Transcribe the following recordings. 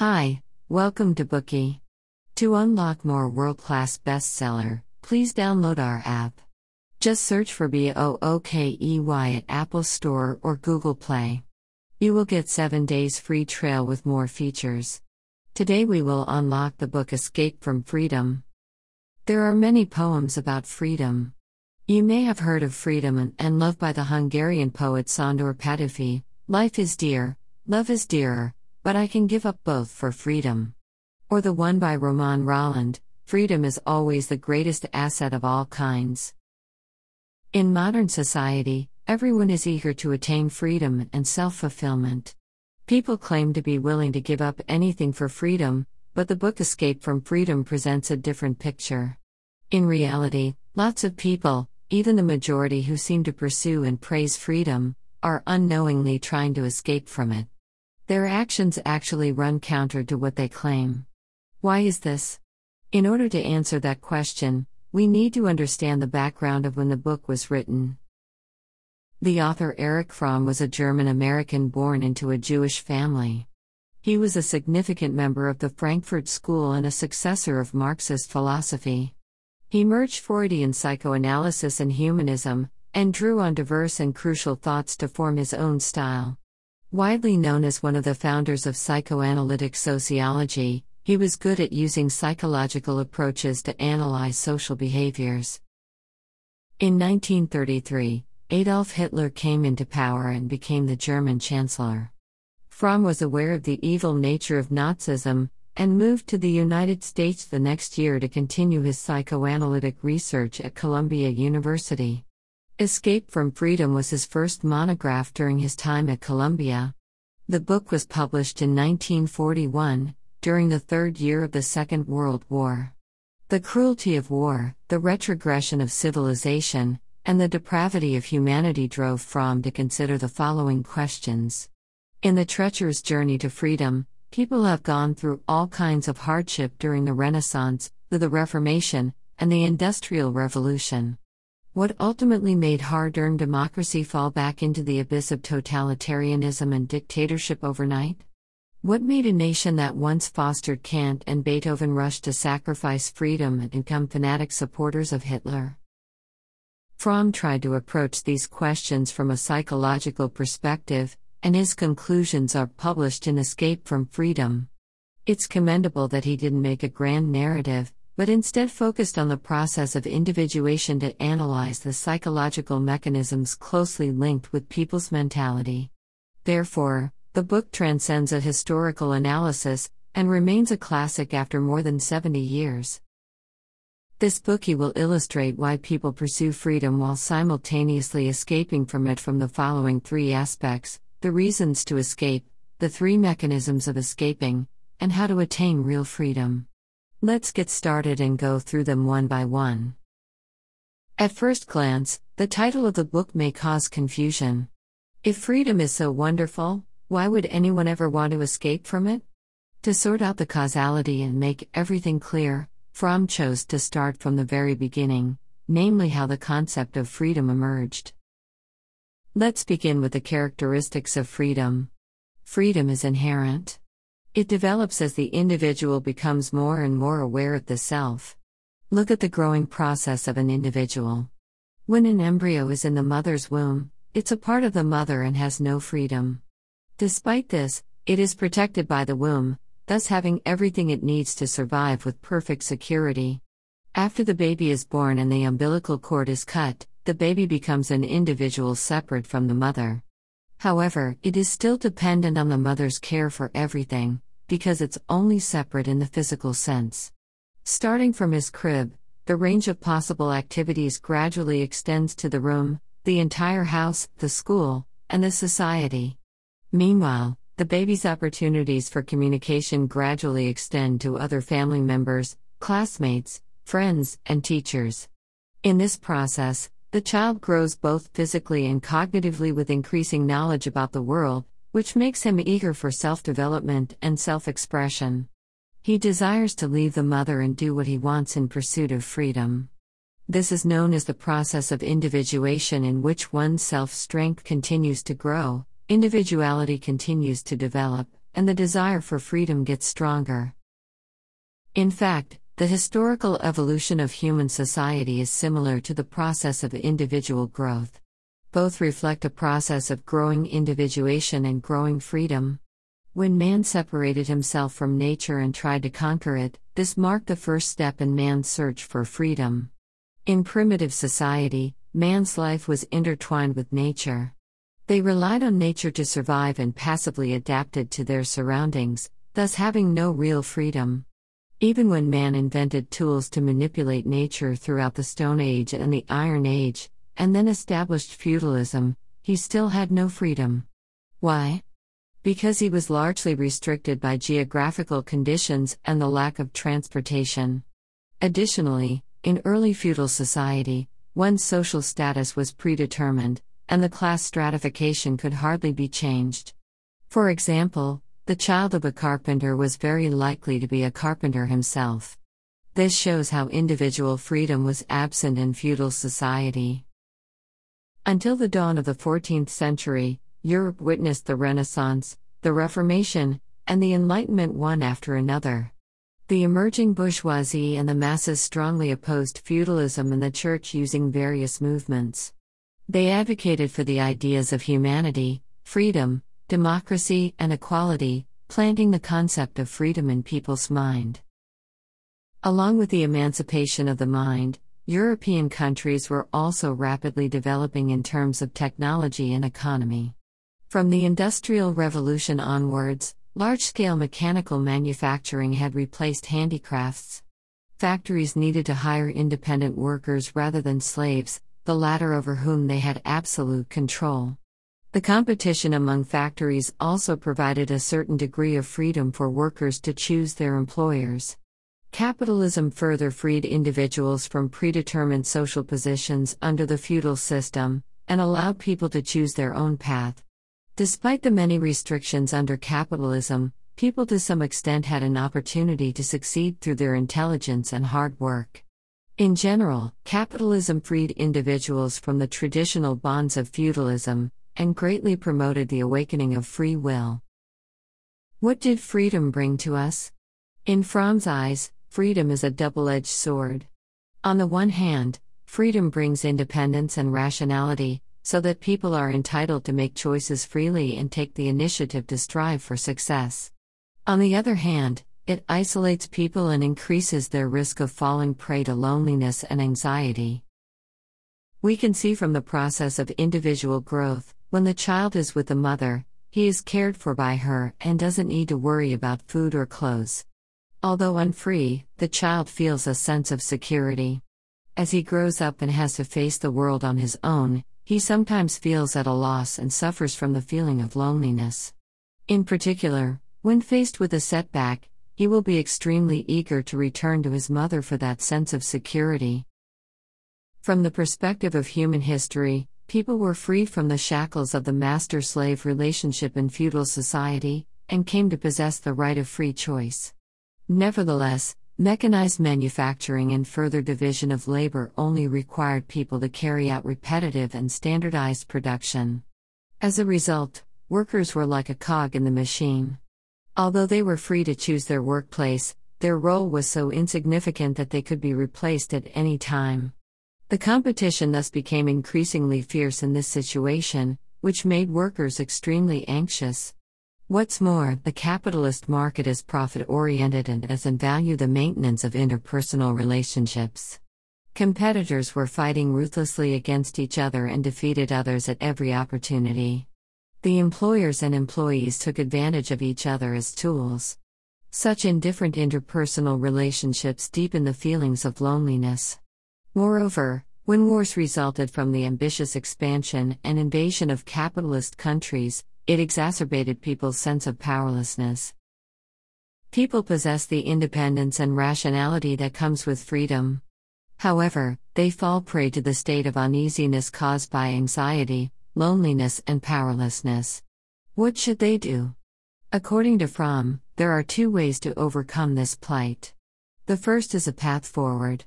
Hi, welcome to Bookey. To unlock more world class bestseller, please download our app. Just search for B O O K E Y at Apple Store or Google Play. You will get 7 days free trial with more features. Today we will unlock the book Escape from Freedom. There are many poems about freedom. You may have heard of Freedom and Love by the Hungarian poet Sándor Petőfi. Life is dear, love is dearer, but I can give up both for freedom. Or the one by Romain Rolland Freedom is always the greatest asset of all kinds. In modern society, everyone is eager to attain freedom and self fulfillment. People claim to be willing to give up anything for freedom, but the book Escape from Freedom presents a different picture. In reality, lots of people, even the majority who seem to pursue and praise freedom, are unknowingly trying to escape from it. Their actions actually run counter to what they claim. Why is this? In order to answer that question, we need to understand the background of when the book was written. The author Erich Fromm was a German American born into a Jewish family. He was a significant member of the Frankfurt School and a successor of Marxist philosophy. He merged Freudian psychoanalysis and humanism, and drew on diverse and crucial thoughts to form his own style. Widely known as one of the founders of psychoanalytic sociology, he was good at using psychological approaches to analyze social behaviors. In 1933, Adolf Hitler came into power and became the German Chancellor. Fromm was aware of the evil nature of Nazism and moved to the United States the next year to continue his psychoanalytic research at Columbia University. Escape from Freedom was his first monograph during his time at Columbia. The book was published in 1941, during the third year of the Second World War. The cruelty of war, the retrogression of civilization, and the depravity of humanity drove Fromm to consider the following questions. In the treacherous journey to freedom, people have gone through all kinds of hardship during the Renaissance, the Reformation, and the Industrial Revolution. What ultimately made hard earned democracy fall back into the abyss of totalitarianism and dictatorship overnight? What made a nation that once fostered Kant and Beethoven rush to sacrifice freedom and become fanatic supporters of Hitler? Fromm tried to approach these questions from a psychological perspective, and his conclusions are published in Escape from Freedom. It's commendable that he didn't make a grand narrative, but instead focused on the process of individuation to analyze the psychological mechanisms closely linked with people's mentality. Therefore, the book transcends a historical analysis and remains a classic after more than 70 years. This bookey will illustrate why people pursue freedom while simultaneously escaping from it from the following three aspects the reasons to escape, the three mechanisms of escaping, and how to attain real freedom. Let's get started and go through them one by one. At first glance, the title of the book may cause confusion. If freedom is so wonderful, why would anyone ever want to escape from it? To sort out the causality and make everything clear, Fromm chose to start from the very beginning, namely how the concept of freedom emerged. Let's begin with the characteristics of freedom. Freedom is inherent. It develops as the individual becomes more and more aware of the self. Look at the growing process of an individual. When an embryo is in the mother's womb, it's a part of the mother and has no freedom. Despite this, it is protected by the womb, thus having everything it needs to survive with perfect security. After the baby is born and the umbilical cord is cut, the baby becomes an individual separate from the mother. However, it is still dependent on the mother's care for everything, because it's only separate in the physical sense. Starting from his crib, the range of possible activities gradually extends to the room, the entire house, the school, and the society. Meanwhile, the baby's opportunities for communication gradually extend to other family members, classmates, friends, and teachers. In this process, the child grows both physically and cognitively with increasing knowledge about the world, which makes him eager for self development and self expression. He desires to leave the mother and do what he wants in pursuit of freedom. This is known as the process of individuation, in which one's self strength continues to grow, individuality continues to develop, and the desire for freedom gets stronger. In fact, the historical evolution of human society is similar to the process of individual growth. Both reflect a process of growing individuation and growing freedom. When man separated himself from nature and tried to conquer it, this marked the first step in man's search for freedom. In primitive society, man's life was intertwined with nature. They relied on nature to survive and passively adapted to their surroundings, thus having no real freedom. Even when man invented tools to manipulate nature throughout the Stone Age and the Iron Age, and then established feudalism, he still had no freedom. Why? Because he was largely restricted by geographical conditions and the lack of transportation. Additionally, in early feudal society, one's social status was predetermined, and the class stratification could hardly be changed. For example, the child of a carpenter was very likely to be a carpenter himself. This shows how individual freedom was absent in feudal society. Until the dawn of the 14th century, Europe witnessed the Renaissance, the Reformation, and the Enlightenment one after another. The emerging bourgeoisie and the masses strongly opposed feudalism and the church using various movements. They advocated for the ideas of humanity, freedom, democracy, and equality, planting the concept of freedom in people's mind. Along with the emancipation of the mind, European countries were also rapidly developing in terms of technology and economy. From the Industrial Revolution onwards, large scale mechanical manufacturing had replaced handicrafts. Factories needed to hire independent workers rather than slaves, the latter over whom they had absolute control. The competition among factories also provided a certain degree of freedom for workers to choose their employers. Capitalism further freed individuals from predetermined social positions under the feudal system, and allowed people to choose their own path. Despite the many restrictions under capitalism, people to some extent had an opportunity to succeed through their intelligence and hard work. In general, capitalism freed individuals from the traditional bonds of feudalism, and greatly promoted the awakening of free will. What did freedom bring to us? In Fromm's eyes, freedom is a double edged sword. On the one hand, freedom brings independence and rationality, so that people are entitled to make choices freely and take the initiative to strive for success. On the other hand, it isolates people and increases their risk of falling prey to loneliness and anxiety. We can see from the process of individual growth when the child is with the mother, he is cared for by her and doesn't need to worry about food or clothes. Although unfree, the child feels a sense of security. As he grows up and has to face the world on his own, he sometimes feels at a loss and suffers from the feeling of loneliness. In particular, when faced with a setback, he will be extremely eager to return to his mother for that sense of security. From the perspective of human history, People were freed from the shackles of the master slave relationship in feudal society, and came to possess the right of free choice. Nevertheless, mechanized manufacturing and further division of labor only required people to carry out repetitive and standardized production. As a result, workers were like a cog in the machine. Although they were free to choose their workplace, their role was so insignificant that they could be replaced at any time. The competition thus became increasingly fierce in this situation, which made workers extremely anxious. What's more, the capitalist market is profit oriented and doesn't value the maintenance of interpersonal relationships. Competitors were fighting ruthlessly against each other and defeated others at every opportunity. The employers and employees took advantage of each other as tools. Such indifferent interpersonal relationships deepen the feelings of loneliness. Moreover, when wars resulted from the ambitious expansion and invasion of capitalist countries, it exacerbated people's sense of powerlessness. People possess the independence and rationality that comes with freedom. However, they fall prey to the state of uneasiness caused by anxiety, loneliness, and powerlessness. What should they do? According to Fromm, there are two ways to overcome this plight. The first is a path forward.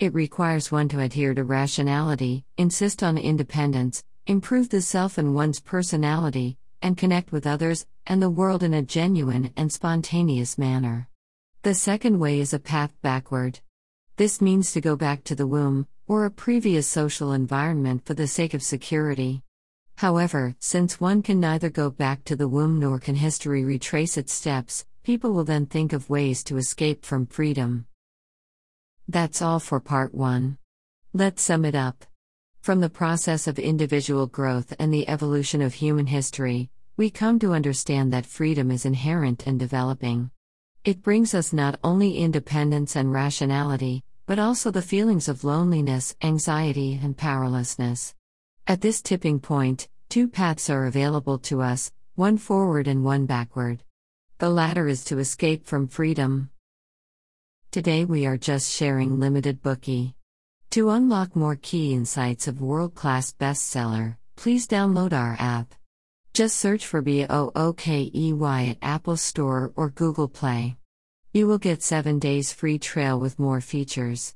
It requires one to adhere to rationality, insist on independence, improve the self and one's personality, and connect with others and the world in a genuine and spontaneous manner. The second way is a path backward. This means to go back to the womb, or a previous social environment for the sake of security. However, since one can neither go back to the womb nor can history retrace its steps, people will then think of ways to escape from freedom. That's all for part 1. Let's sum it up. From the process of individual growth and the evolution of human history, we come to understand that freedom is inherent and developing. It brings us not only independence and rationality, but also the feelings of loneliness, anxiety, and powerlessness. At this tipping point, two paths are available to us one forward and one backward. The latter is to escape from freedom. Today we are just sharing limited bookey. To unlock more key insights of world class bestseller, please download our app. Just search for B O O K E Y at Apple Store or Google Play. You will get 7 days free trial with more features.